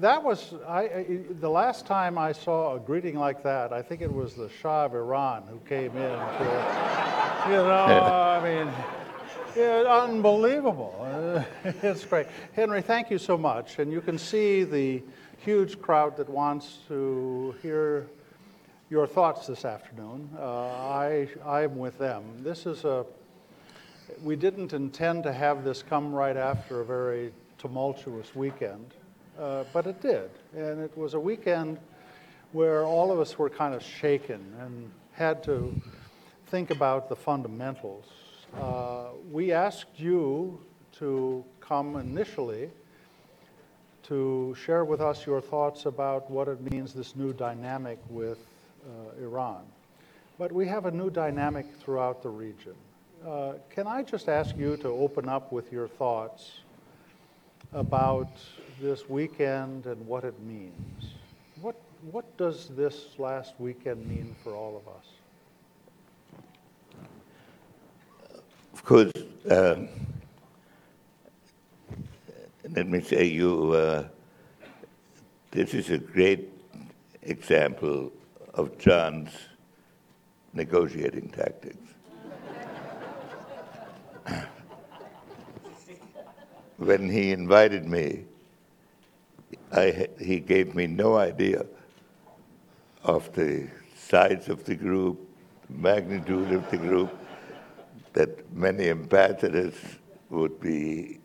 that was I, the last time I saw a greeting like that. I think it was the Shah of Iran who came in. To, you know, I mean, yeah, unbelievable. it's great, Henry. Thank you so much. And you can see the huge crowd that wants to hear your thoughts this afternoon. Uh, I I'm with them. This is a. We didn't intend to have this come right after a very tumultuous weekend. Uh, but it did. And it was a weekend where all of us were kind of shaken and had to think about the fundamentals. Uh, we asked you to come initially to share with us your thoughts about what it means, this new dynamic with uh, Iran. But we have a new dynamic throughout the region. Uh, can I just ask you to open up with your thoughts about this weekend and what it means. What, what does this last weekend mean for all of us? Of course, um, let me say you, uh, this is a great example of John's negotiating tactics. when he invited me, I, he gave me no idea of the size of the group, magnitude of the group, that many ambassadors would be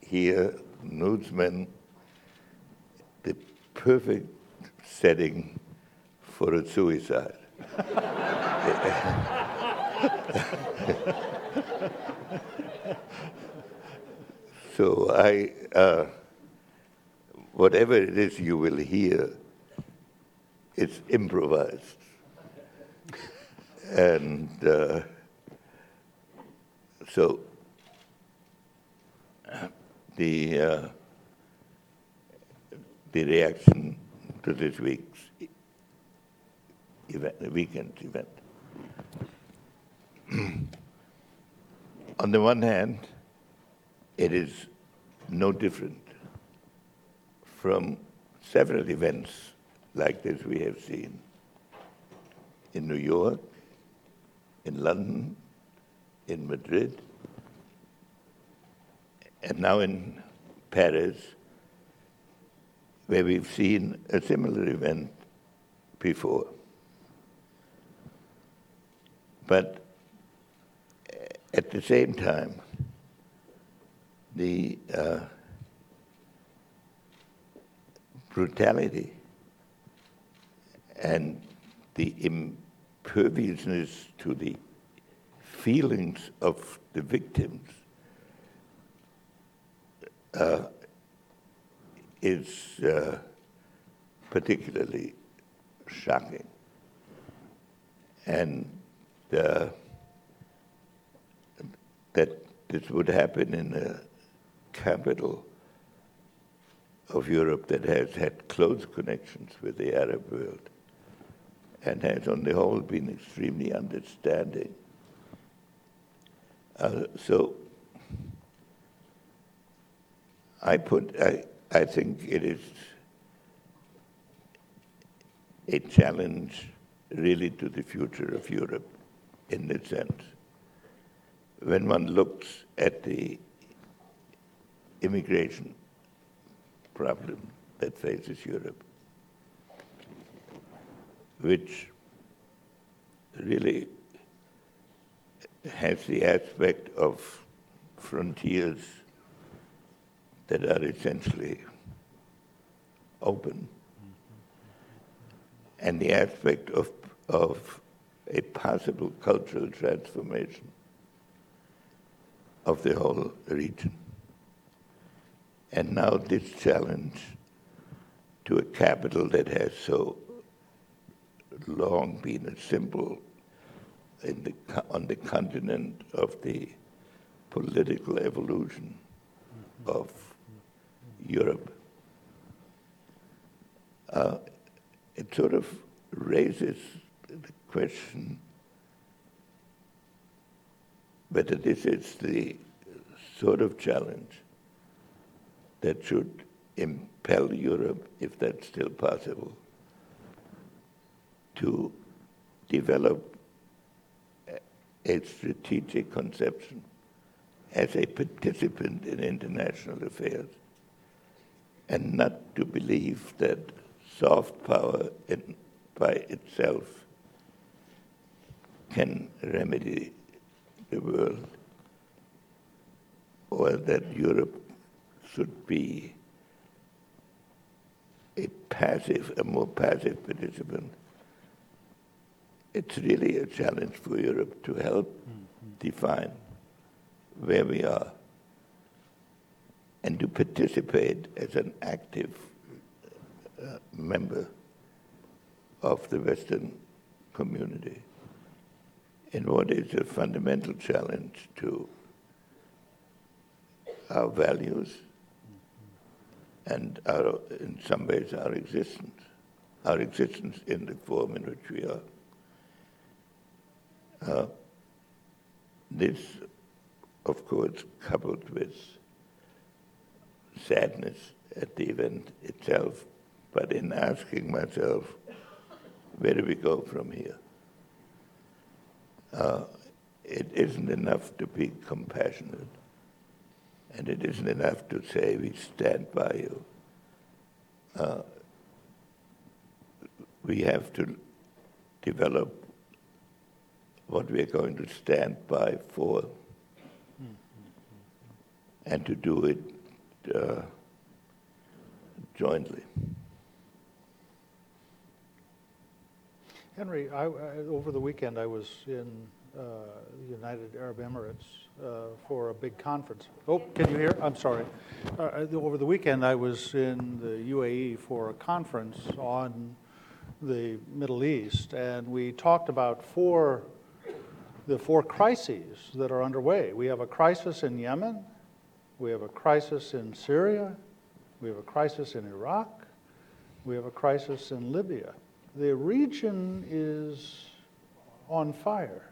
here, newsmen, the perfect setting for a suicide. so I, uh, whatever it is you will hear, it's improvised. and uh, so the, uh, the reaction to this week's event, weekend event. On the one hand, it is no different from several events like this we have seen in New York, in London, in Madrid, and now in Paris, where we've seen a similar event before. But at the same time, the uh, brutality and the imperviousness to the feelings of the victims uh, is uh, particularly shocking. And uh, that this would happen in a capital of Europe that has had close connections with the Arab world and has, on the whole, been extremely understanding. Uh, so I put, I, I think it is a challenge really to the future of Europe in this sense. When one looks at the immigration problem that faces Europe, which really has the aspect of frontiers that are essentially open, and the aspect of, of a possible cultural transformation of the whole region. And now this challenge to a capital that has so long been a symbol the, on the continent of the political evolution of Europe. Uh, it sort of raises the question whether this is the sort of challenge that should impel Europe, if that's still possible, to develop a strategic conception as a participant in international affairs and not to believe that soft power in, by itself can remedy the world or that Europe should be a passive, a more passive participant. It's really a challenge for Europe to help mm-hmm. define where we are and to participate as an active uh, member of the Western community in what is a fundamental challenge to our values and in some ways our existence, our existence in the form in which we are. Uh, this, of course, coupled with sadness at the event itself, but in asking myself, where do we go from here? Uh, it isn't enough to be compassionate, and it isn't enough to say we stand by you. Uh, we have to develop what we are going to stand by for, and to do it uh, jointly. Henry, I, I, over the weekend I was in United Arab Emirates uh, for a big conference. Oh, can you hear? I'm sorry. Uh, uh over the weekend I was in the UAE for a conference on the Middle East, and we talked about four the four crises that are underway. We have a crisis in Yemen, we have a crisis in Syria. We have a crisis in Iraq. We have a crisis in Libya. The region is on fire.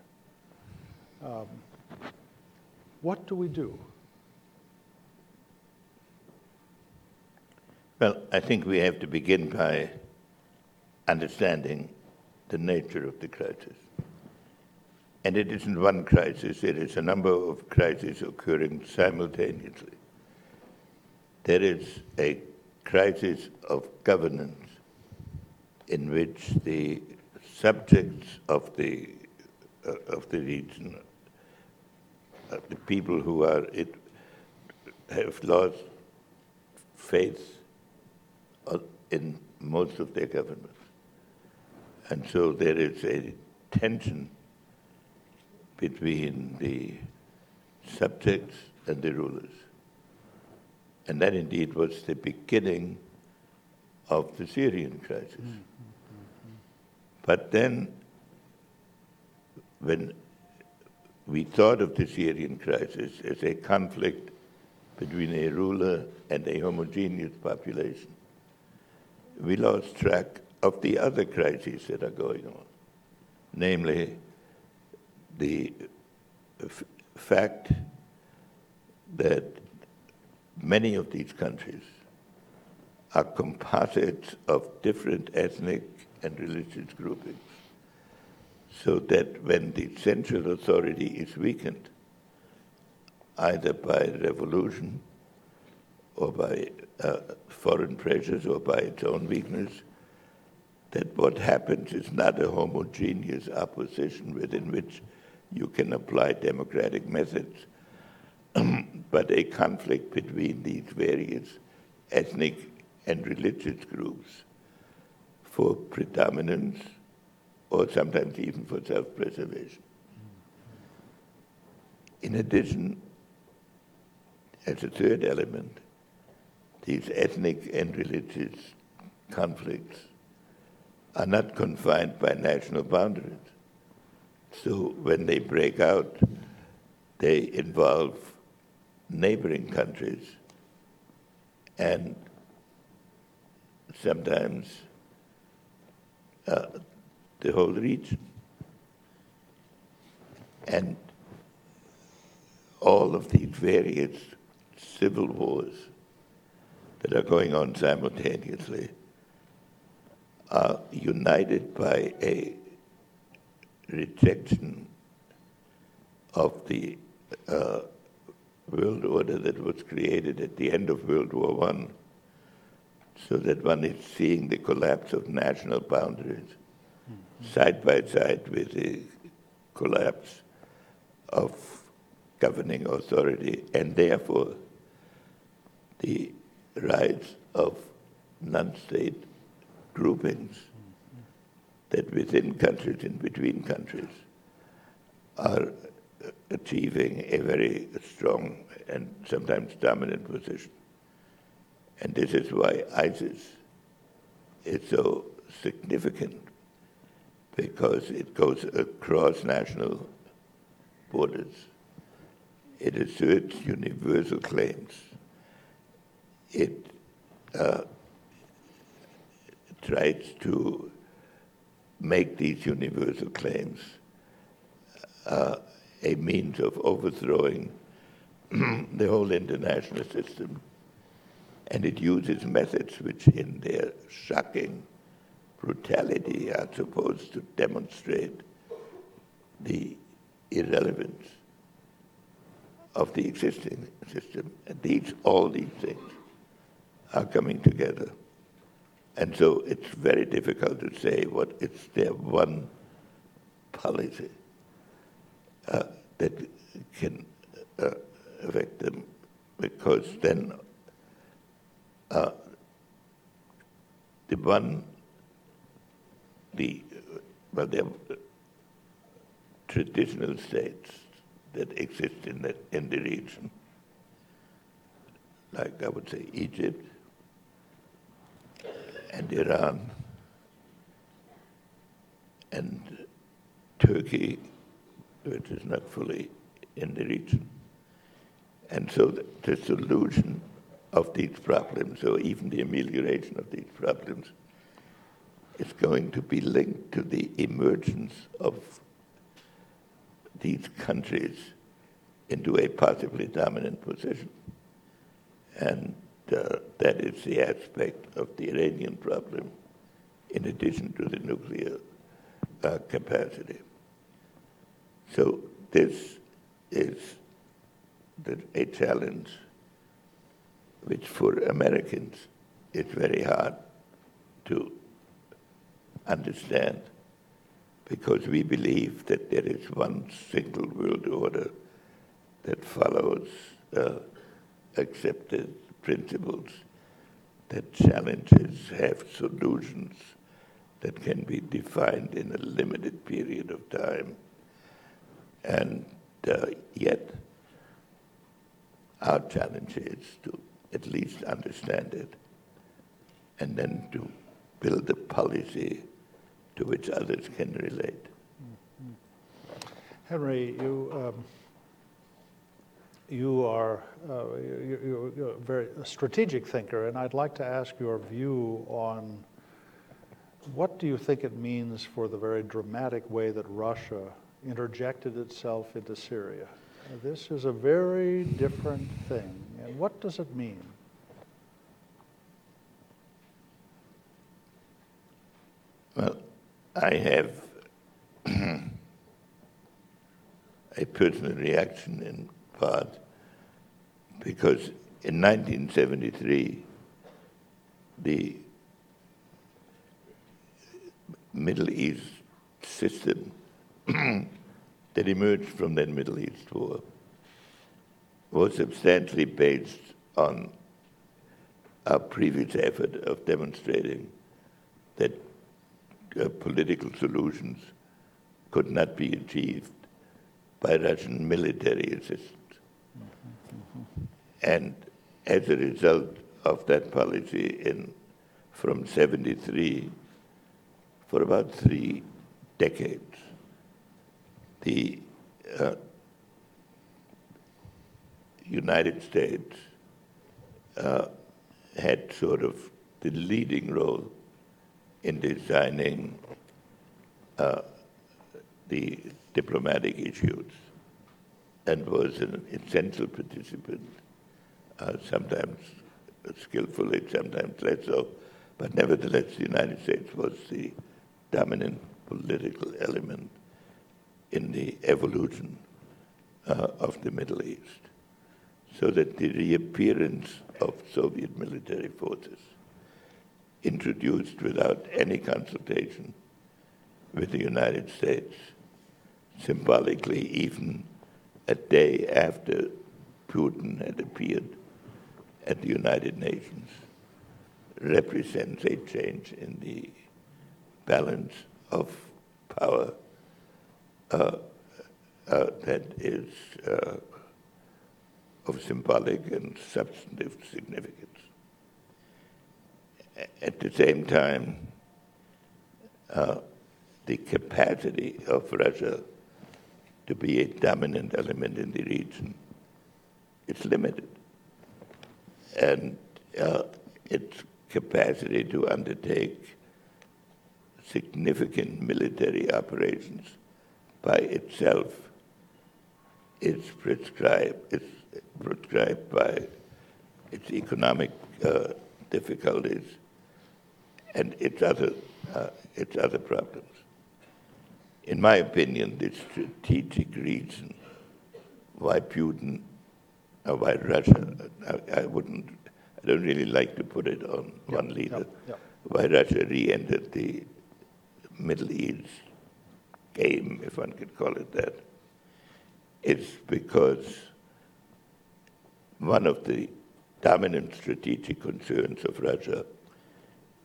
Um, what do we do? Well, I think we have to begin by understanding the nature of the crisis. And it isn't one crisis, it is a number of crises occurring simultaneously. There is a crisis of governance in which the subjects of the, uh, of the region, the people who are it, have lost faith uh, in most of their governments. And so there is a tension between the subjects and the rulers. And that indeed was the beginning of the Syrian crisis. Mm-hmm. But then, when we thought of the Syrian crisis as a conflict between a ruler and a homogeneous population, we lost track of the other crises that are going on, namely the f- fact that many of these countries are composites of different ethnic and religious groupings. So that when the central authority is weakened, either by revolution or by uh, foreign pressures or by its own weakness, that what happens is not a homogeneous opposition within which you can apply democratic methods, but a conflict between these various ethnic and religious groups for predominance or sometimes even for self preservation. In addition, as a third element, these ethnic and religious conflicts are not confined by national boundaries. So when they break out, they involve neighboring countries and sometimes uh, the whole region. And all of these various civil wars that are going on simultaneously are united by a rejection of the uh, world order that was created at the end of World War I, so that one is seeing the collapse of national boundaries. Side by side with the collapse of governing authority, and therefore the rise of non-state groupings that within countries and between countries are achieving a very strong and sometimes dominant position. And this is why ISIS is so significant because it goes across national borders. It asserts universal claims. It uh, tries to make these universal claims uh, a means of overthrowing the whole international system. And it uses methods which, in their shocking brutality, are supposed to demonstrate the irrelevance of the existing system. And these, all these things are coming together. And so it's very difficult to say what it's their one policy uh, that can uh, affect them, because then uh, the one, the, well, there are uh, traditional states that exist in the, in the region, like I would say Egypt, and Iran and Turkey, which is not fully in the region. And so the, the solution of these problems, or even the amelioration of these problems, is going to be linked to the emergence of these countries into a possibly dominant position. And uh, that is the aspect of the Iranian problem, in addition to the nuclear uh, capacity. So this is the, a challenge which for Americans is very hard to understand because we believe that there is one single world order that follows uh, accepted principles that challenges have solutions that can be defined in a limited period of time. And uh, yet, our challenge is to at least understand it and then to build a policy to which others can relate. Henry, you. Um you are uh, you, are a very strategic thinker, and I'd like to ask your view on what do you think it means for the very dramatic way that Russia interjected itself into Syria? This is a very different thing, and what does it mean? Well, I have a personal reaction in part because in 1973, the Middle East system that emerged from that Middle East war was substantially based on our previous effort of demonstrating that uh, political solutions could not be achieved by Russian military assistance. And as a result of that policy, in from 73, for about three decades, the uh, United States uh, had sort of the leading role in designing uh, the diplomatic issues and was an essential participant, uh, sometimes skillfully, sometimes less so. But nevertheless, the United States was the dominant political element in the evolution uh, of the Middle East. So that the reappearance of Soviet military forces, introduced without any consultation with the United States, symbolically even a day after Putin had appeared at the United Nations, represents a change in the balance of power uh, uh, that is uh, of symbolic and substantive significance. At the same time, uh, the capacity of Russia to be a dominant element in the region is limited. And uh, its capacity to undertake significant military operations by itself is prescribed, is prescribed by its economic uh, difficulties and its other, uh, its other problems. In my opinion, the strategic reason why Putin, or why Russia, I, I, wouldn't, I don't really like to put it on one leader, yep, yep. why Russia re-entered the Middle East game, if one could call it that, is because one of the dominant strategic concerns of Russia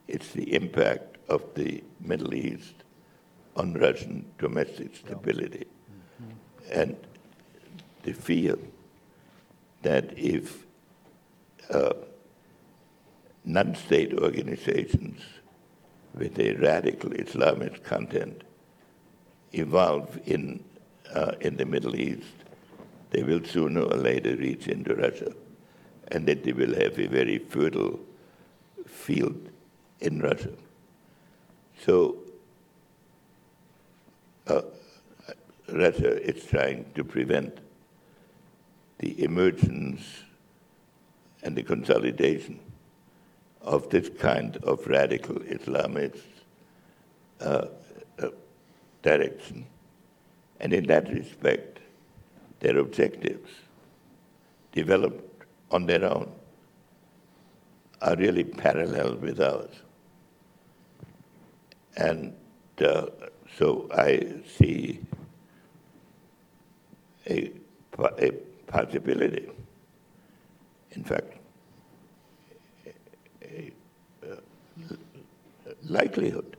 is the impact of the Middle East on Russian domestic stability. Mm-hmm. And the fear that if uh, non state organizations with a radical Islamist content evolve in, uh, in the Middle East, they will sooner or later reach into Russia, and that they will have a very fertile field in Russia. So uh, Russia is trying to prevent the emergence and the consolidation of this kind of radical Islamist uh, uh, direction. And in that respect, their objectives, developed on their own, are really parallel with ours. And uh, so I see a, a possibility, in fact, a, a likelihood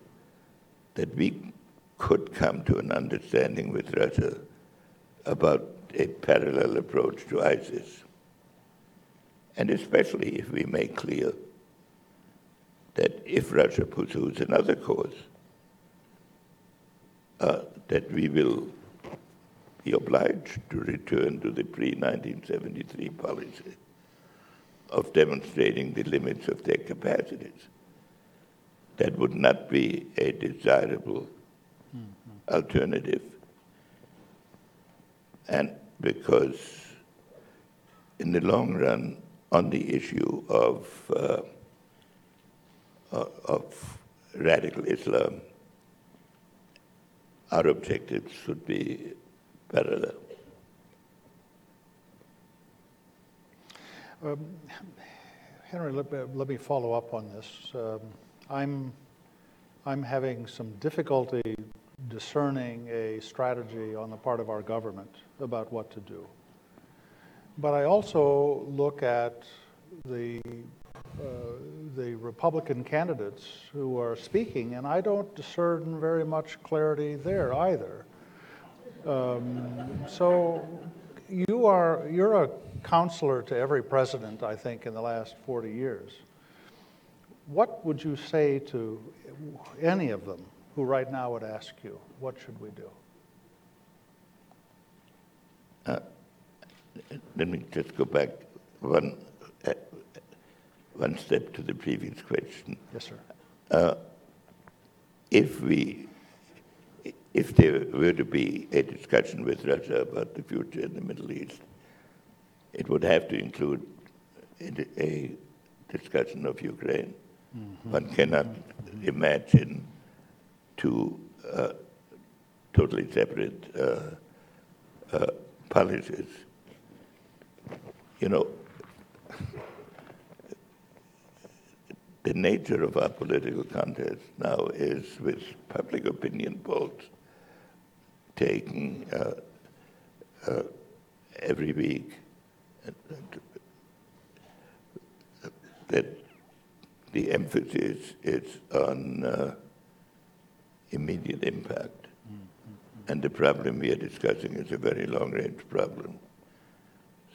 that we could come to an understanding with Russia about a parallel approach to ISIS. And especially if we make clear that if Russia pursues another course, uh, that we will be obliged to return to the pre-1973 policy of demonstrating the limits of their capacities. That would not be a desirable mm-hmm. alternative. And because in the long run, on the issue of, uh, of radical Islam, our objectives should be parallel. Um, Henry, let me, let me, follow up on this. Um, I'm, I'm having some difficulty discerning a strategy on the part of our government about what to do. But I also look at the the Republican candidates who are speaking, and I don't discern very much clarity there either. Um, so you are you're a counselor to every president, I think, in the last 40 years. What would you say to any of them who right now would ask you, what should we do? Uh, let me just go back one one step to the previous question. Yes, sir. Uh, if we, if there were to be a discussion with Russia about the future in the Middle East, it would have to include a, a discussion of Ukraine. One cannot imagine two uh, totally separate uh, uh, policies. You know, the nature of our political contest now is with public opinion polls taken uh, uh, every week that the emphasis is on uh, immediate impact. And the problem we are discussing is a very long range problem.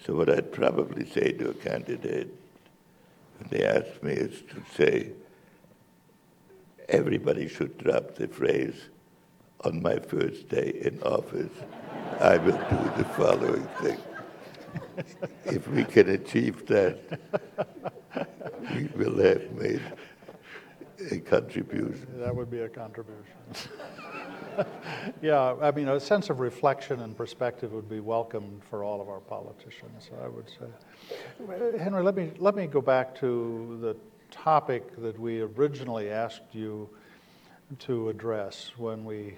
So, what I'd probably say to a candidate they asked me is to say, everybody should drop the phrase, on my first day in office, I will do the following thing. if we can achieve that, we will have made a contribution. That would be a contribution. yeah, I mean, a sense of reflection and perspective would be welcomed for all of our politicians, I would say. Henry, let me, let me go back to the topic that we originally asked you to address when we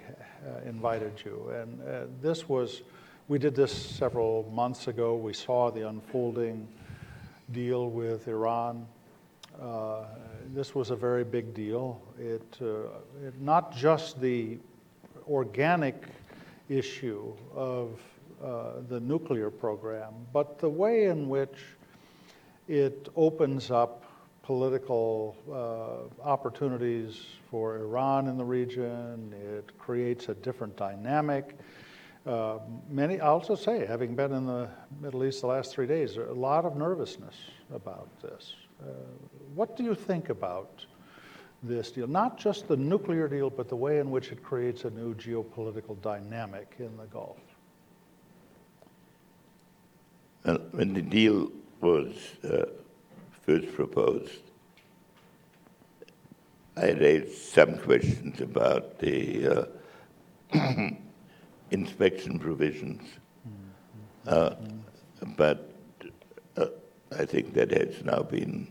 uh, invited you. And uh, this was, we did this several months ago. We saw the unfolding deal with Iran. Uh, this was a very big deal. It, uh, it, not just the organic issue of uh, the nuclear program, but the way in which it opens up political uh, opportunities for Iran in the region. It creates a different dynamic. Uh, many, I'll also say, having been in the Middle East the last three days, a lot of nervousness about this. Uh, what do you think about this deal? Not just the nuclear deal, but the way in which it creates a new geopolitical dynamic in the Gulf. When the deal was uh, first proposed, I raised some questions about the uh, inspection provisions, uh, but uh, I think that has now been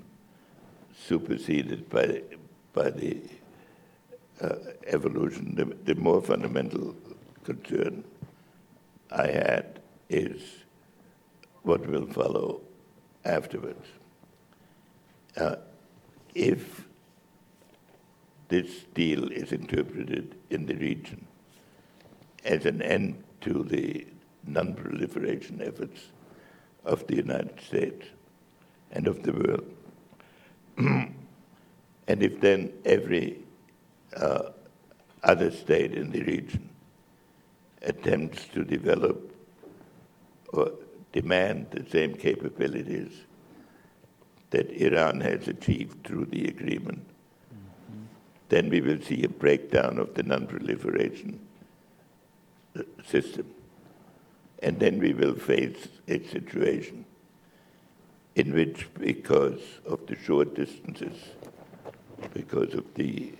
superseded by by the uh, evolution. The, the more fundamental concern I had is what will follow afterwards. Uh, if this deal is interpreted in the region as an end to the non proliferation efforts of the United States and of the world, and if then every uh, other state in the region attempts to develop or demand the same capabilities that Iran has achieved through the agreement, then we will see a breakdown of the non-proliferation uh, system. And then we will face a situation in which, because of the short distances, because of the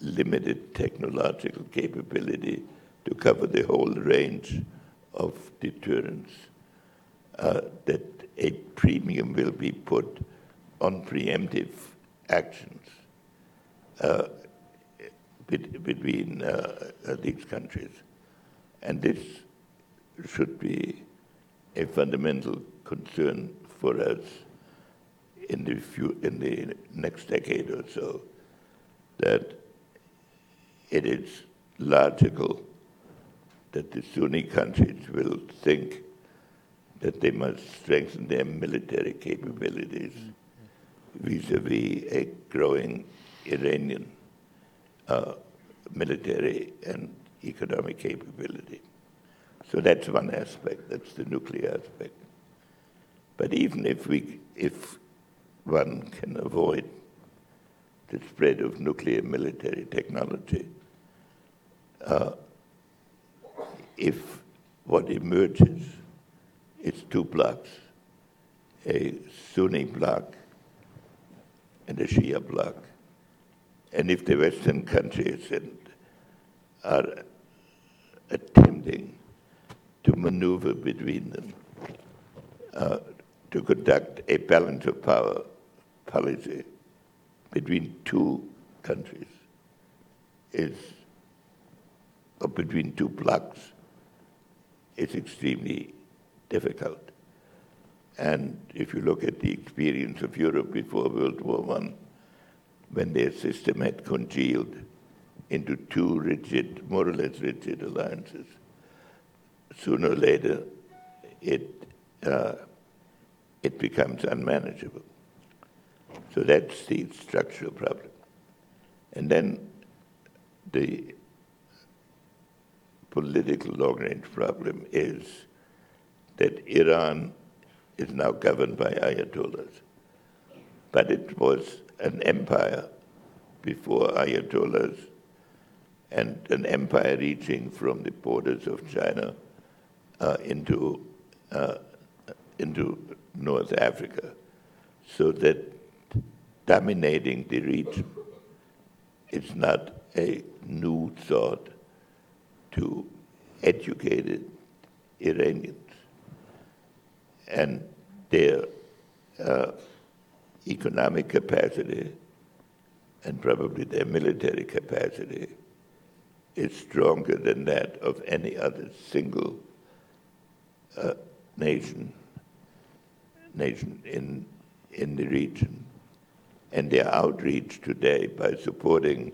limited technological capability to cover the whole range of deterrence, uh, that a premium will be put on preemptive actions uh, between uh, uh, these countries. And this should be a fundamental concern for us in the, few, in the next decade or so, that it is logical that the Sunni countries will think that they must strengthen their military capabilities vis-a-vis a growing Iranian uh, military and economic capability. So that's one aspect, that's the nuclear aspect. But even if we, if one can avoid the spread of nuclear military technology, uh, if what emerges is two blocs, a Sunni bloc and a Shia bloc. And if the Western countries are attempting to maneuver between them uh, to conduct a balance of power policy between two countries is, or between two blocs, is extremely difficult. And if you look at the experience of Europe before World War I, when their system had congealed into two rigid, more or less rigid alliances, sooner or later it, uh, it becomes unmanageable. So that's the structural problem. And then the political long range problem is that Iran is now governed by ayatollahs. But it was an empire before ayatollahs and an empire reaching from the borders of China uh, into, uh, into North Africa, so that dominating the region. It's not a new thought to educated Iranians and their uh, economic capacity and probably their military capacity is stronger than that of any other single uh, nation nation in in the region. And their outreach today by supporting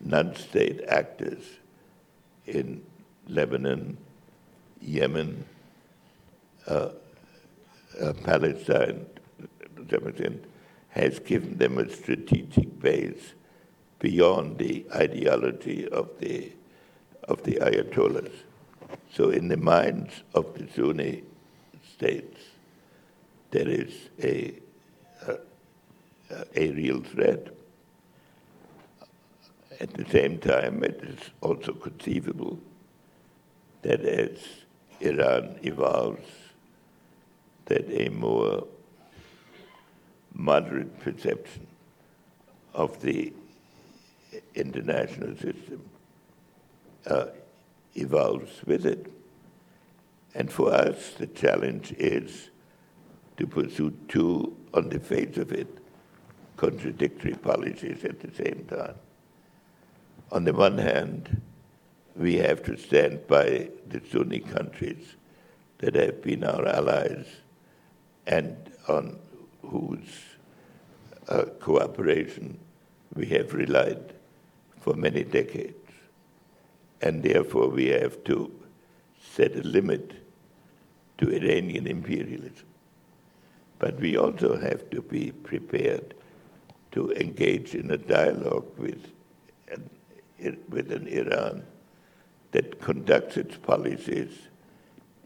non-state actors in Lebanon, Yemen, uh, uh, Palestine, has given them a strategic base beyond the ideology of the, of the Ayatollahs. So, in the minds of the Sunni states, there is a, a, a real threat. At the same time, it is also conceivable that as Iran evolves, that a more moderate perception of the international system uh, evolves with it. And for us, the challenge is to pursue two, on the face of it, contradictory policies at the same time. On the one hand, we have to stand by the Sunni countries that have been our allies and on whose uh, cooperation we have relied for many decades. And therefore, we have to set a limit to Iranian imperialism. But we also have to be prepared to engage in a dialogue with an, with an Iran that conducts its policies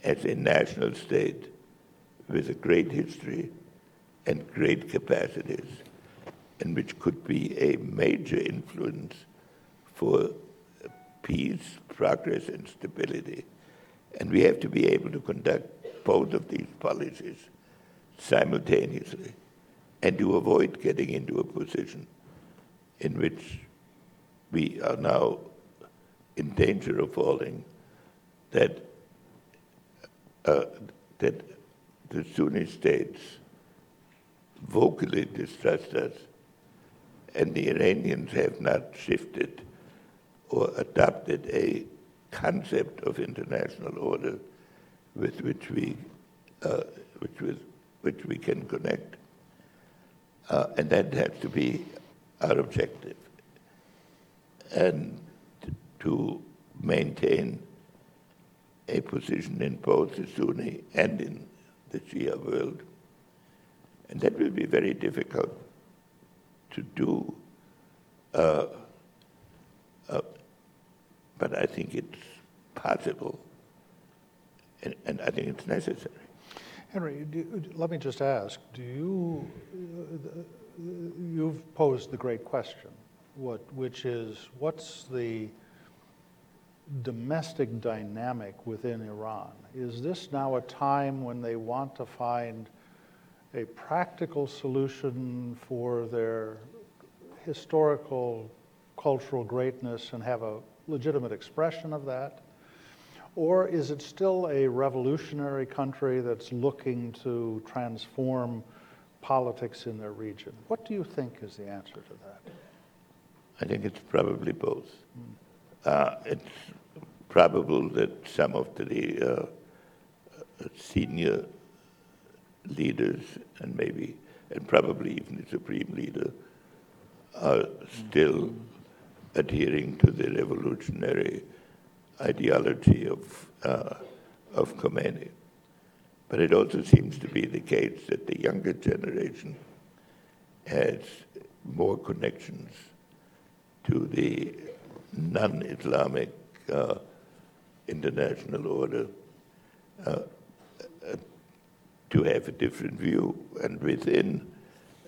as a national state with a great history and great capacities, and which could be a major influence for peace, progress, and stability. And we have to be able to conduct both of these policies simultaneously and to avoid getting into a position in which we are now in danger of falling, that, uh, that the Sunni states vocally distrust us, and the Iranians have not shifted or adopted a concept of international order with which we, uh, which, with, which we can connect. Uh, and that has to be our objective. And to maintain a position in both the Sunni and in the Shia world. And that will be very difficult to do. Uh, uh, but I think it's possible, and, and I think it's necessary. Henry, do, let me just ask: Do you? Uh, you've posed the great question, what, which is, what's the domestic dynamic within Iran? Is this now a time when they want to find a practical solution for their historical cultural greatness and have a legitimate expression of that? Or is it still a revolutionary country that's looking to transform politics in their region. What do you think is the answer to that? I think it's probably both. Uh, it's probable that some of the uh, senior leaders and maybe, and probably even the supreme leader, are still adhering to the revolutionary ideology of, uh, of Khomeini. But it also seems to be the case that the younger generation has more connections to the non-Islamic uh, international order uh, to have a different view. And within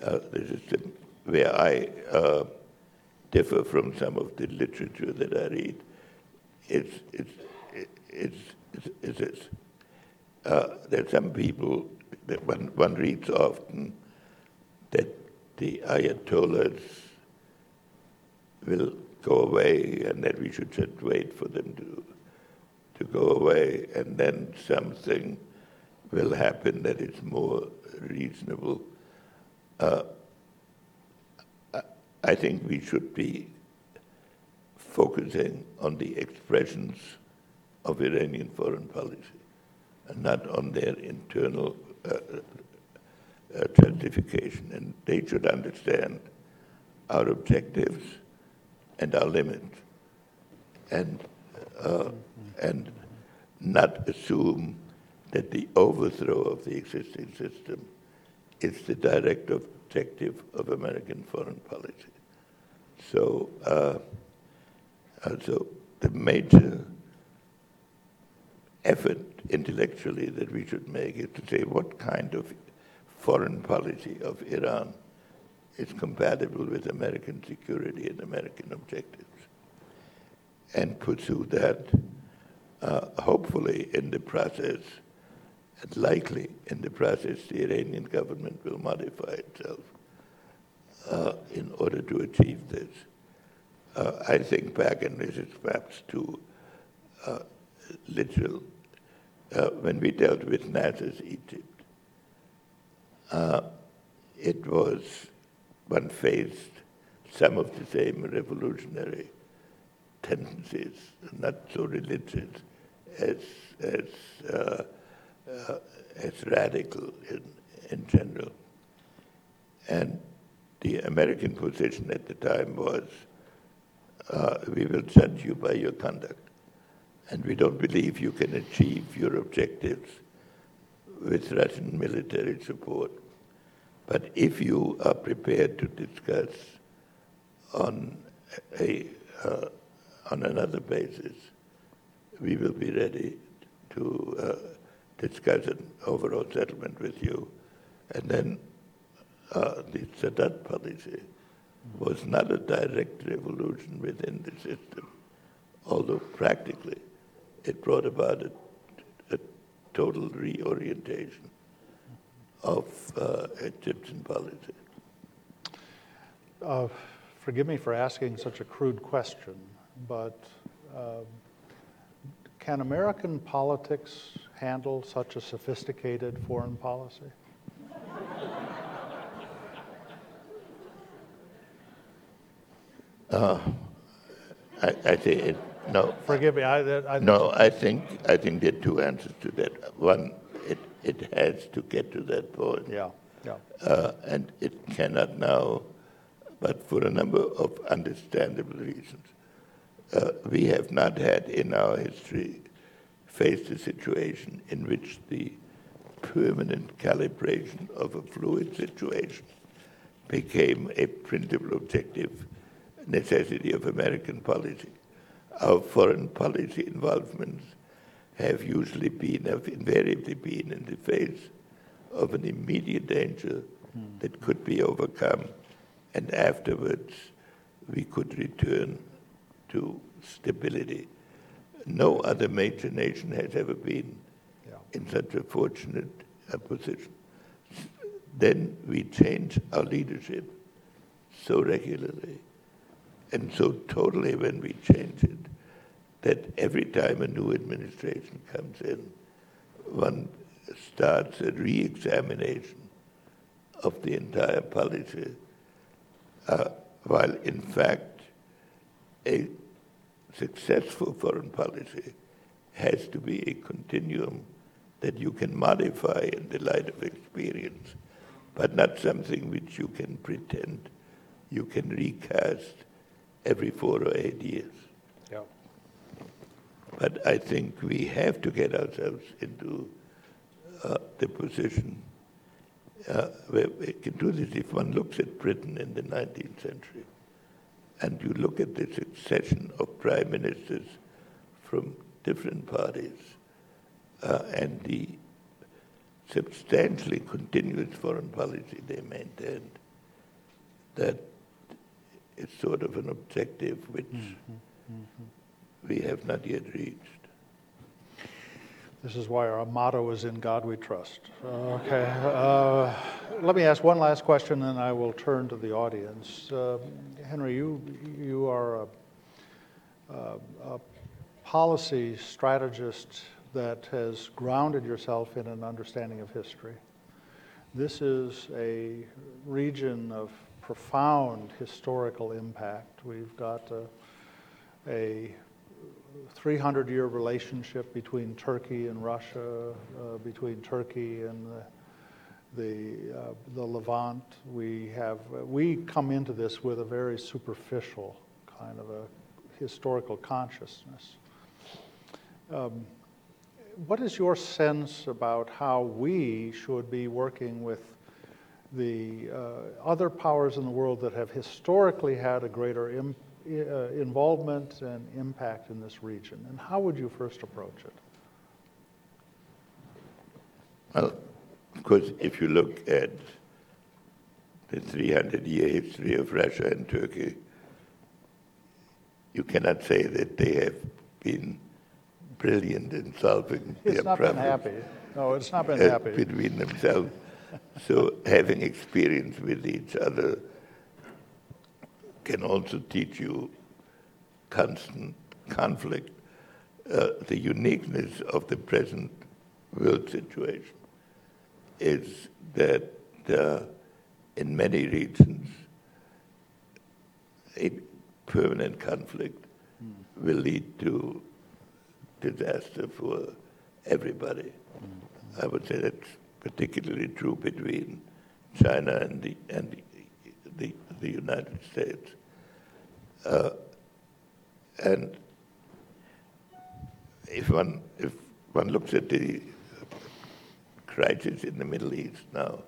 uh, the system where I uh, differ from some of the literature that I read, it's, it's, it's, it's, it's. Uh, there are some people that one, one reads often that the Ayatollahs will go away and that we should just wait for them to, to go away and then something will happen that is more reasonable. Uh, I think we should be focusing on the expressions of Iranian foreign policy and not on their internal uh, uh, justification. And they should understand our objectives and our limits and, uh, and not assume that the overthrow of the existing system is the direct objective of American foreign policy. So, so the major effort intellectually that we should make is to say what kind of foreign policy of Iran is compatible with American security and American objectives, and pursue that, uh, hopefully in the process, and likely in the process, the Iranian government will modify itself uh, in order to achieve this. Uh, I think back, and this is perhaps too uh, literal, uh, when we dealt with Nasser's Egypt, uh, it was, one faced some of the same revolutionary tendencies, not so religious as, as, uh, uh, as radical in, in general. And the American position at the time was, uh, we will judge you by your conduct. And we don't believe you can achieve your objectives with Russian military support. But if you are prepared to discuss on a uh, on another basis, we will be ready to uh, discuss an overall settlement with you. And then uh, the Sadat policy was not a direct revolution within the system, although practically it brought about a, a total reorientation of uh, Egyptian policy. Uh, forgive me for asking such a crude question, but uh, can American politics handle such a sophisticated foreign policy? Uh, I, I think it, no. Forgive me. I, I, no, I think I think there are two answers to that. One, it it has to get to that point. Yeah, yeah. Uh, and it cannot now, but for a number of understandable reasons. Uh, we have not had in our history faced a situation in which the permanent calibration of a fluid situation became a principal objective necessity of American policy. Our foreign policy involvements have usually been, have invariably been in the face of an immediate danger mm. that could be overcome, and afterwards we could return to stability. No other major nation has ever been yeah. in such a fortunate uh, position. Then we change our leadership so regularly and so totally when we change it that every time a new administration comes in, one starts a re-examination of the entire policy, uh, while in fact a successful foreign policy has to be a continuum that you can modify in the light of experience, but not something which you can pretend you can recast every four or eight years. Yep. But I think we have to get ourselves into uh, the position uh, where we can do this. If one looks at Britain in the 19th century, and you look at the succession of prime ministers from different parties, uh, and the substantially continuous foreign policy they maintained, that it's sort of an objective which mm-hmm. Mm-hmm. we have not yet reached. This is why our motto is In God We Trust. Okay. Uh, let me ask one last question, and I will turn to the audience. Uh, Henry, you, you are a, a, a policy strategist that has grounded yourself in an understanding of history. This is a region of profound historical impact. We've got a, a 300 year relationship between Turkey and Russia, uh, between Turkey and the, the, uh, the Levant. We, have, we come into this with a very superficial kind of a historical consciousness. Um, what is your sense about how we should be working with the uh, other powers in the world that have historically had a greater Im- uh, involvement and impact in this region? And how would you first approach it? Well, of course, if you look at the 300 year history of Russia and Turkey, you cannot say that they have been brilliant in solving it's their not problems. Been happy. No, it's not been uh, happy. Between themselves. So having experience with each other can also teach you constant conflict, uh, the uniqueness of the present world situation is that uh, in many regions, a permanent conflict mm. will lead to disaster for everybody. Mm. I would say that's particularly true between China and the, and the, the, the United States. Uh, and if one, if one looks at the crisis in the Middle East now,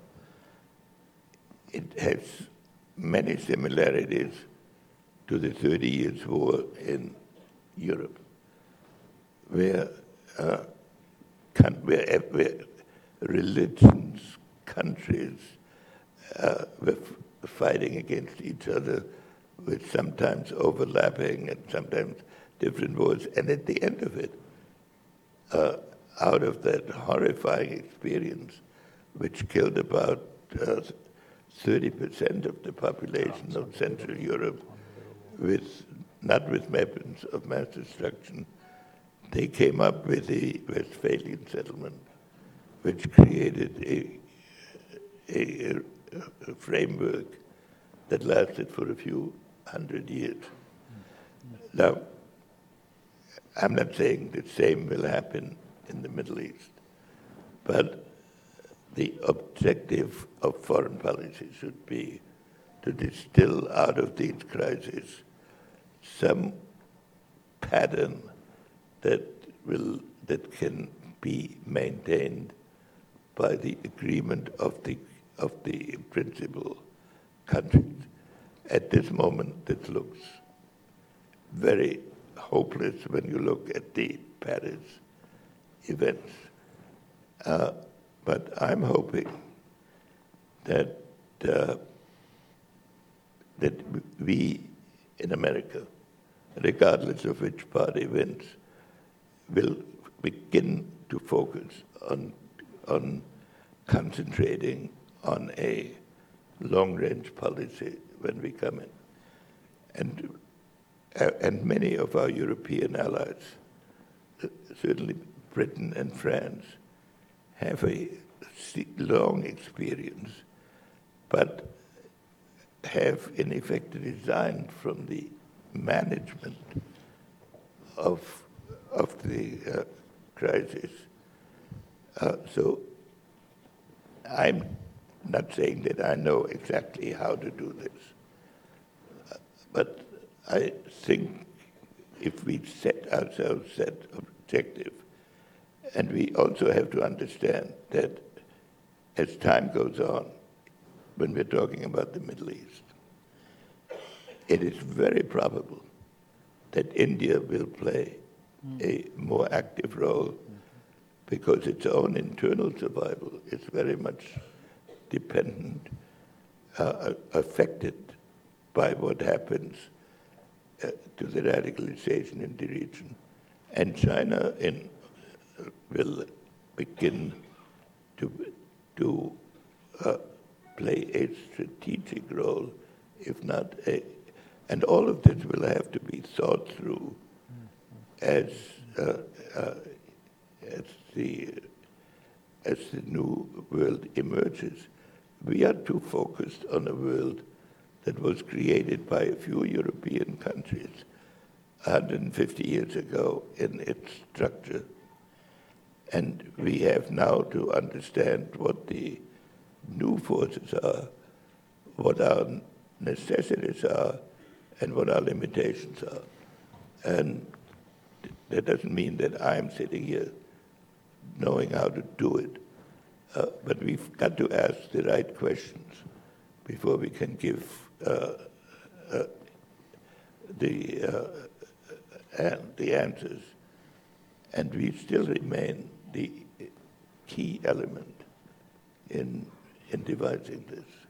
it has many similarities to the 30 Years' War in Europe, where, uh, where, where religions, countries uh, were fighting against each other with sometimes overlapping and sometimes different wars. And at the end of it, uh, out of that horrifying experience, which killed about uh, 30% of the population of Central Europe, with not with weapons of mass destruction, they came up with the Westphalian settlement, which created a, a, a framework that lasted for a few hundred years. Now, I'm not saying the same will happen in the Middle East, but the objective of foreign policy should be to distill out of these crises some pattern that will that can be maintained by the agreement of the of the principal countries. At this moment, it looks very hopeless when you look at the Paris events. Uh, but I'm hoping that uh, that we in America, regardless of which party wins, will begin to focus on on concentrating on a long-range policy when we come in. And, uh, and many of our European allies, uh, certainly Britain and France, have a long experience but have in effect resigned from the management of, of the uh, crisis. Uh, so I'm not saying that I know exactly how to do this, but I think if we set ourselves that objective, and we also have to understand that as time goes on, when we're talking about the Middle East, it is very probable that India will play a more active role because its own internal survival is very much dependent, uh, affected by what happens uh, to the radicalization in the region. And China in, uh, will begin to, to uh, play a strategic role, if not a. And all of this will have to be thought through as, uh, uh, as, the, as the new world emerges. We are too focused on a world that was created by a few European countries 150 years ago in its structure. And we have now to understand what the new forces are, what our necessities are, and what our limitations are. And that doesn't mean that I'm sitting here knowing how to do it. Uh, but we've got to ask the right questions before we can give uh, uh, the, uh, the answers. And we still remain the key element in in devising this?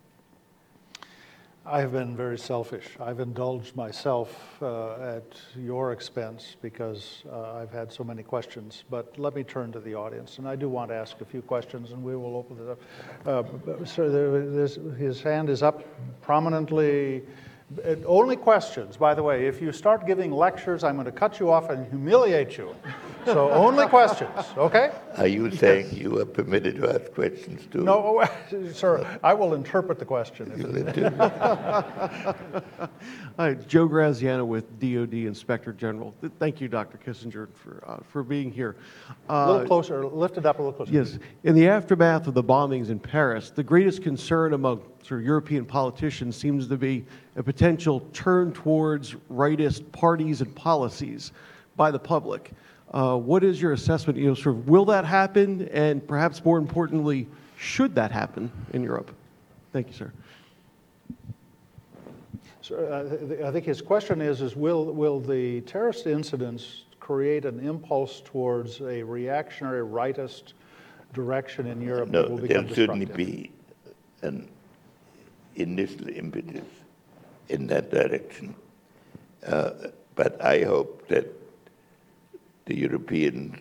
I have been very selfish. I've indulged myself uh, at your expense because uh, I've had so many questions. But let me turn to the audience, and I do want to ask a few questions, and we will open it up. Uh, sir, there, his hand is up prominently. Only questions, by the way. If you start giving lectures, I'm going to cut you off and humiliate you. So only questions, okay? Are you saying you are permitted to ask questions too? No, sir, I will interpret the question. Hi, Joe Graziano with DoD Inspector General. Thank you, Dr. Kissinger, for, uh, for being here. Uh, a little closer, lift it up a little closer. Yes. In the aftermath of the bombings in Paris, the greatest concern among sort of European politicians seems to be a potential turn towards rightist parties and policies by the public. Uh, what is your assessment? You know, sort of, will that happen? And perhaps more importantly, should that happen in Europe? Thank you, sir. So, uh, I think his question is: Is will will the terrorist incidents create an impulse towards a reactionary rightist direction in Europe? No, that will become there'll certainly be an initial impetus in that direction. Uh, but I hope that the Europeans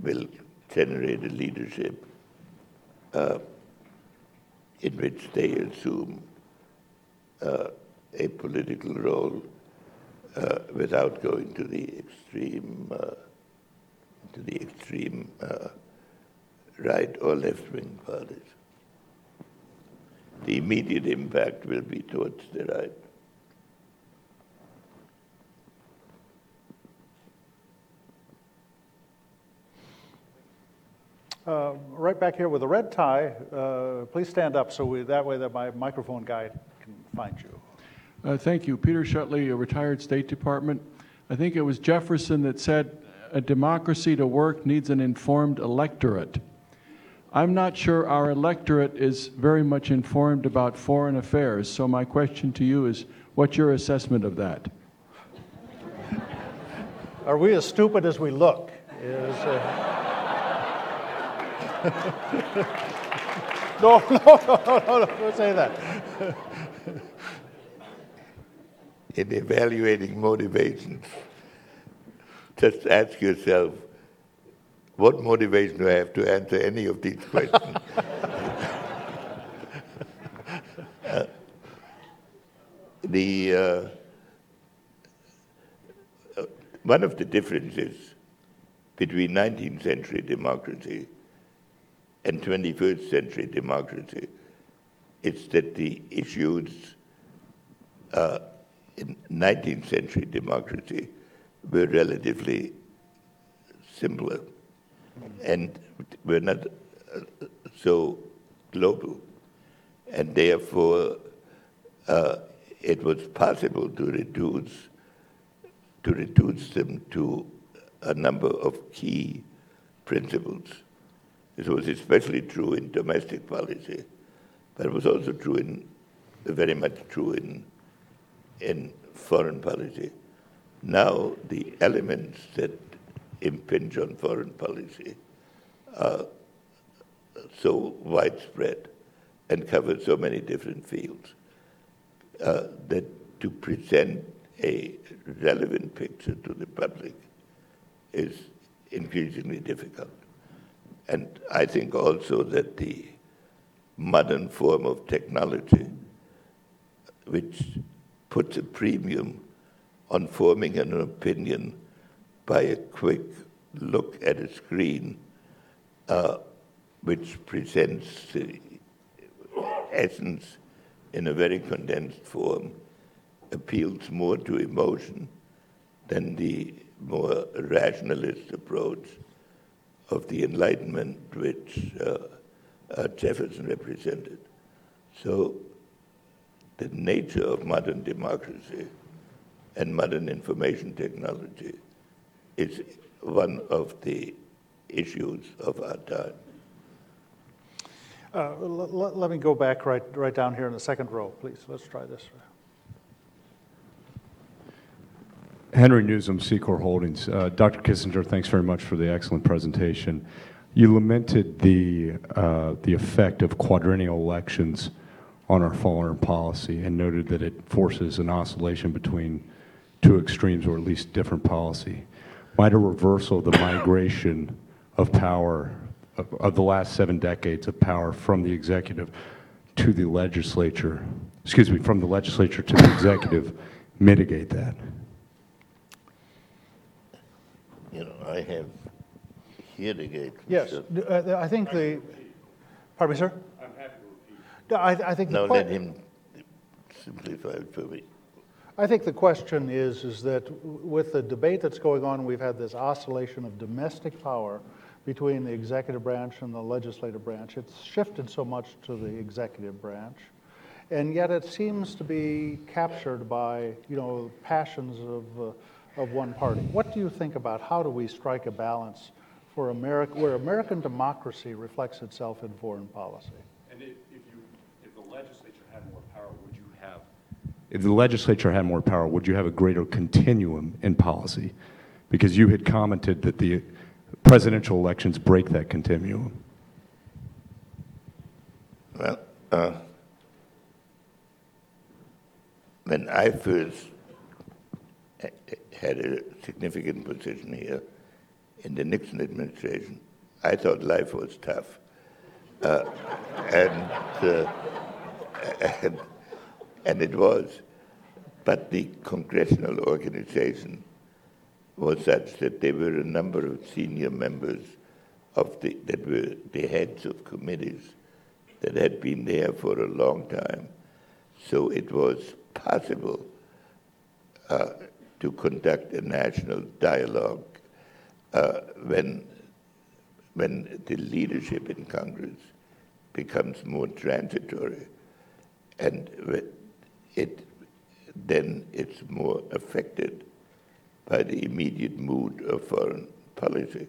will generate a leadership uh, in which they assume uh, a political role uh, without going to the extreme, uh, to the extreme uh, right or left-wing parties. The immediate impact will be towards the right. Uh, right back here with a red tie, uh, please stand up so we, that way that my microphone guy can find you. Uh, thank you. Peter Shutley, a retired State Department. I think it was Jefferson that said a democracy to work needs an informed electorate. I'm not sure our electorate is very much informed about foreign affairs, so my question to you is what's your assessment of that? Are we as stupid as we look? Is, uh, no, no, no, no, no, don't say that. In evaluating motivations, just ask yourself, what motivation do I have to answer any of these questions? uh, the uh, uh, one of the differences between 19th century democracy and 21st century democracy is that the issues uh, in 19th century democracy were relatively simpler and were not so global. And therefore, uh, it was possible to reduce, to reduce them to a number of key principles. This was especially true in domestic policy, but it was also true in, very much true in, in foreign policy. Now, the elements that impinge on foreign policy are so widespread and cover so many different fields uh, that to present a relevant picture to the public is increasingly difficult. And I think also that the modern form of technology, which puts a premium on forming an opinion by a quick look at a screen, uh, which presents the essence in a very condensed form, appeals more to emotion than the more rationalist approach of the Enlightenment which uh, uh, Jefferson represented. So, the nature of modern democracy and modern information technology is one of the issues of our time. Uh, l- l- Let me go back right, right down here in the second row, please. Let's try this. Henry Newsom, Secor Holdings. Uh, Dr. Kissinger, thanks very much for the excellent presentation. You lamented the, uh, the effect of quadrennial elections on our foreign policy and noted that it forces an oscillation between two extremes or at least different policy. Might a reversal of the migration of power of, of the last seven decades of power from the executive to the legislature, excuse me, from the legislature to the executive mitigate that? You know, I have hearing aid. Yes, d- uh, I think the, pardon me, sir? I'm happy to repeat. I, I think the Now que- let him simplify it for me. I think the question is, is that with the debate that's going on, we've had this oscillation of domestic power between the executive branch and the legislative branch. It's shifted so much to the executive branch. And yet it seems to be captured by, you know, passions of, uh, of one party. What do you think about how do we strike a balance for America, where American democracy reflects itself in foreign policy? And if, if you, if the legislature had more power, would you have? If the legislature had more power, would you have a greater continuum in policy? Because you had commented that the presidential elections break that continuum. Well, uh, when I first had a significant position here in the Nixon administration, I thought life was tough. Uh, and, uh, and, and it was. But the congressional organization was such that there were a number of senior members of the, that were the heads of committees that had been there for a long time. So it was possible uh, to conduct a national dialogue uh, when, when the leadership in Congress becomes more transitory and it, then it's more affected by the immediate mood of foreign policy.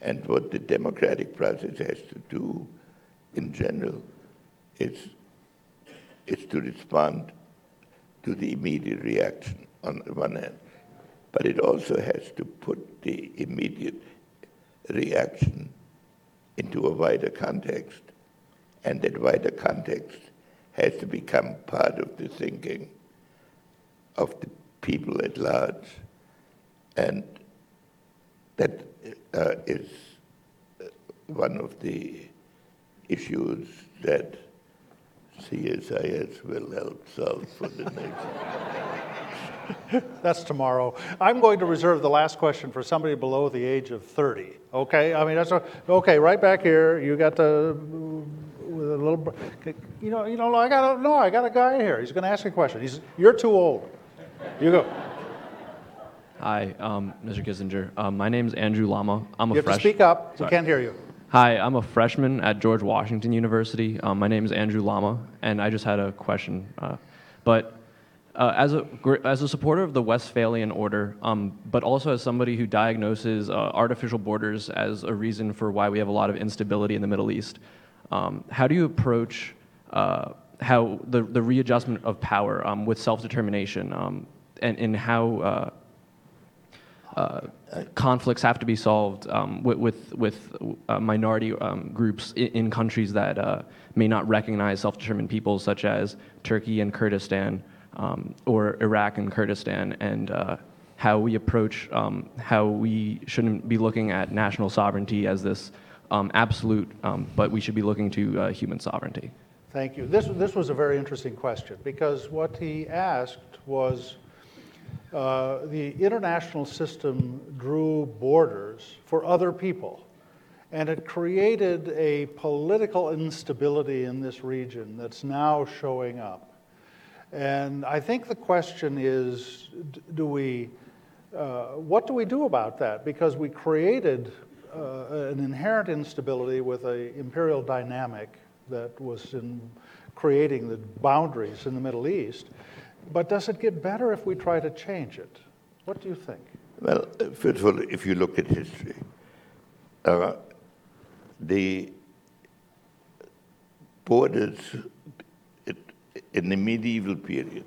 And what the democratic process has to do in general is, is to respond to the immediate reaction on the one hand, but it also has to put the immediate reaction into a wider context, and that wider context has to become part of the thinking of the people at large. And that uh, is one of the issues that CSIS will help solve for the nation. That's tomorrow. I'm going to reserve the last question for somebody below the age of 30. Okay? I mean, that's a, okay. Right back here, you got the little, you know, you know, I got a, no, I got a guy here. He's going to ask a question. He's, you're too old. You go. Hi, um, Mr. Kissinger. Um, my name is Andrew Lama. I'm a You have to speak up. We can't hear you. Hi, I'm a freshman at George Washington University. Um, my name is Andrew Lama, and I just had a question. Uh, but uh, as a as a supporter of the Westphalian Order, um, but also as somebody who diagnoses uh, artificial borders as a reason for why we have a lot of instability in the Middle East, um, how do you approach uh, how the the readjustment of power um, with self determination, um, and and how uh, uh, conflicts have to be solved um, with with, with uh, minority um, groups in, in countries that uh, may not recognize self-determined peoples, such as Turkey and Kurdistan, um, or Iraq and Kurdistan, and uh, how we approach how we shouldn't be looking at national sovereignty as this um, absolute, um, but we should be looking to uh, human sovereignty. Thank you. This, this was a very interesting question because what he asked was uh, the international system drew borders for other people, and it created a political instability in this region that's now showing up. And I think the question is do we, uh, what do we do about that? Because we created uh, an inherent instability with an imperial dynamic that was in creating the boundaries in the Middle East. But does it get better if we try to change it? What do you think? Well, first of all, if you look at history, uh, the borders it, in the medieval period,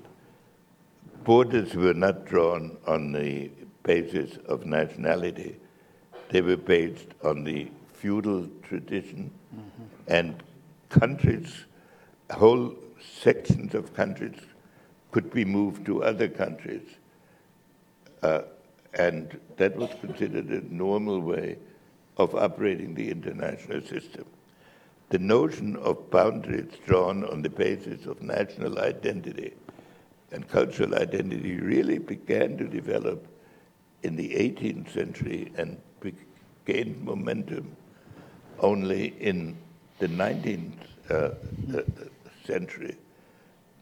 borders were not drawn on the basis of nationality. They were based on the feudal tradition, and countries, whole sections of countries, could be moved to other countries. Uh, and that was considered a normal way of operating the international system. The notion of boundaries drawn on the basis of national identity and cultural identity really began to develop in the 18th century and gained momentum only in the 19th uh, uh, century.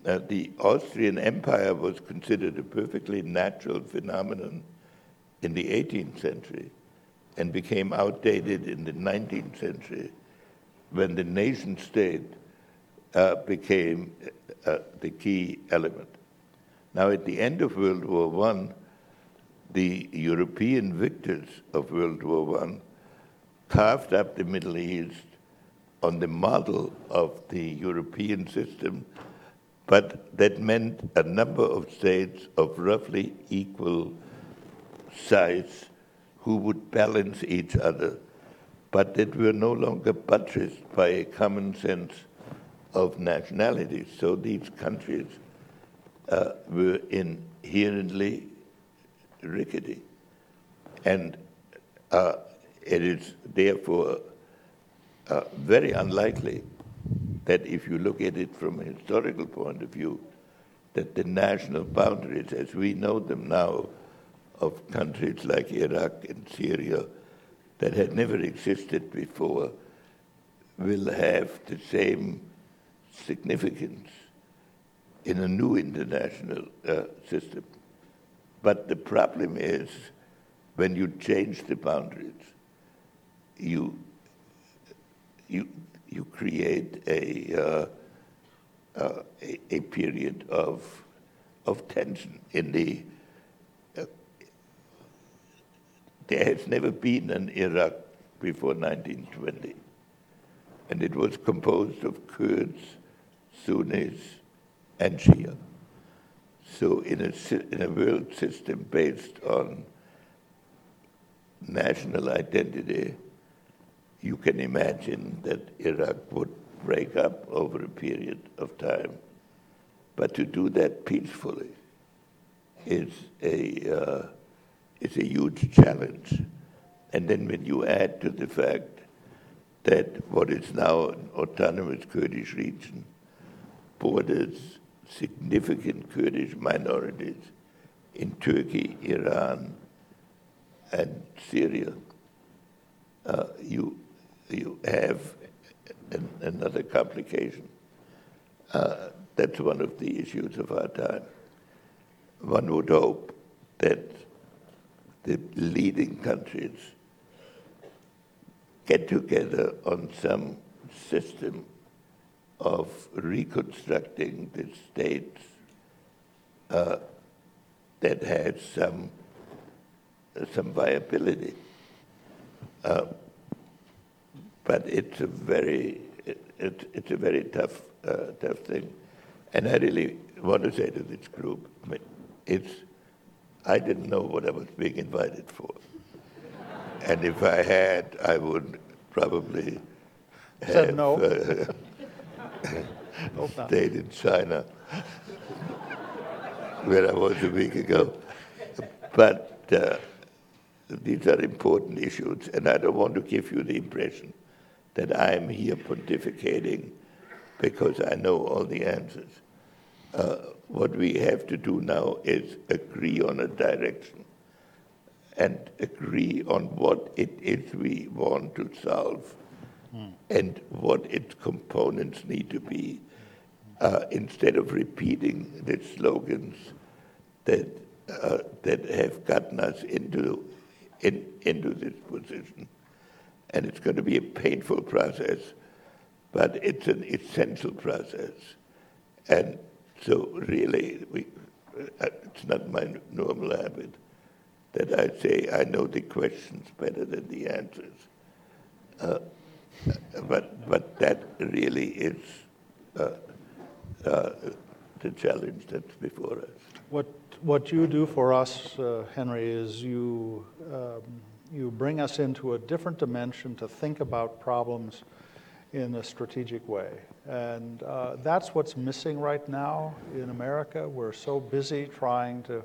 Uh, the Austrian Empire was considered a perfectly natural phenomenon in the 18th century and became outdated in the 19th century when the nation state uh, became uh, the key element. Now, at the end of World War I, the European victors of World War I carved up the Middle East on the model of the European system, but that meant a number of states of roughly equal size who would balance each other, but that were no longer buttressed by a common sense of nationality. So these countries uh, were inherently rickety. And uh, it is therefore uh, very unlikely that if you look at it from a historical point of view, that the national boundaries as we know them now of countries like Iraq and Syria that had never existed before will have the same significance in a new international uh, system. But the problem is when you change the boundaries, you you you create a uh, uh, a, a, period of of tension in the. Uh, there has never been an Iraq before 1920, and it was composed of Kurds, Sunnis, and Shia. So, in a, in a world system based on national identity, you can imagine that Iraq would break up over a period of time. But to do that peacefully is a, uh, is a huge challenge. And then when you add to the fact that what is now an autonomous Kurdish region borders significant Kurdish minorities in Turkey, Iran, and Syria, uh, you, you have an, another complication. Uh, that's one of the issues of our time. One would hope that the leading countries get together on some system of reconstructing the states uh, that has some some viability. Uh, but it's a very it, it, it's a very tough uh, tough thing, and I really want to say to this group, I mean, it's I didn't know what I was being invited for, and if I had, I would probably have, Said no. stayed in China, where I was a week ago. But uh, these are important issues, and I don't want to give you the impression that I'm here pontificating because I know all the answers. Uh, what we have to do now is agree on a direction and agree on what it is we want to solve and what its components need to be uh, instead of repeating the slogans that, uh, that have gotten us into, in, into this position. And it's going to be a painful process, but it's an essential process. And so, really, we, uh, it's not my normal habit that I say I know the questions better than the answers. Uh, but, but that really is uh, uh, the challenge that's before us. What, what you do for us, uh, Henry, is you, um, you bring us into a different dimension to think about problems in a strategic way. And uh, that's what's missing right now in America. We're so busy trying to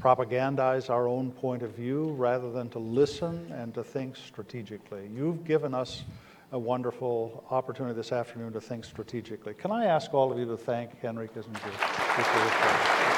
propagandize our own point of view rather than to listen and to think strategically. You've given us a wonderful opportunity this afternoon to think strategically. Can I ask all of you to thank Henry Kissinger?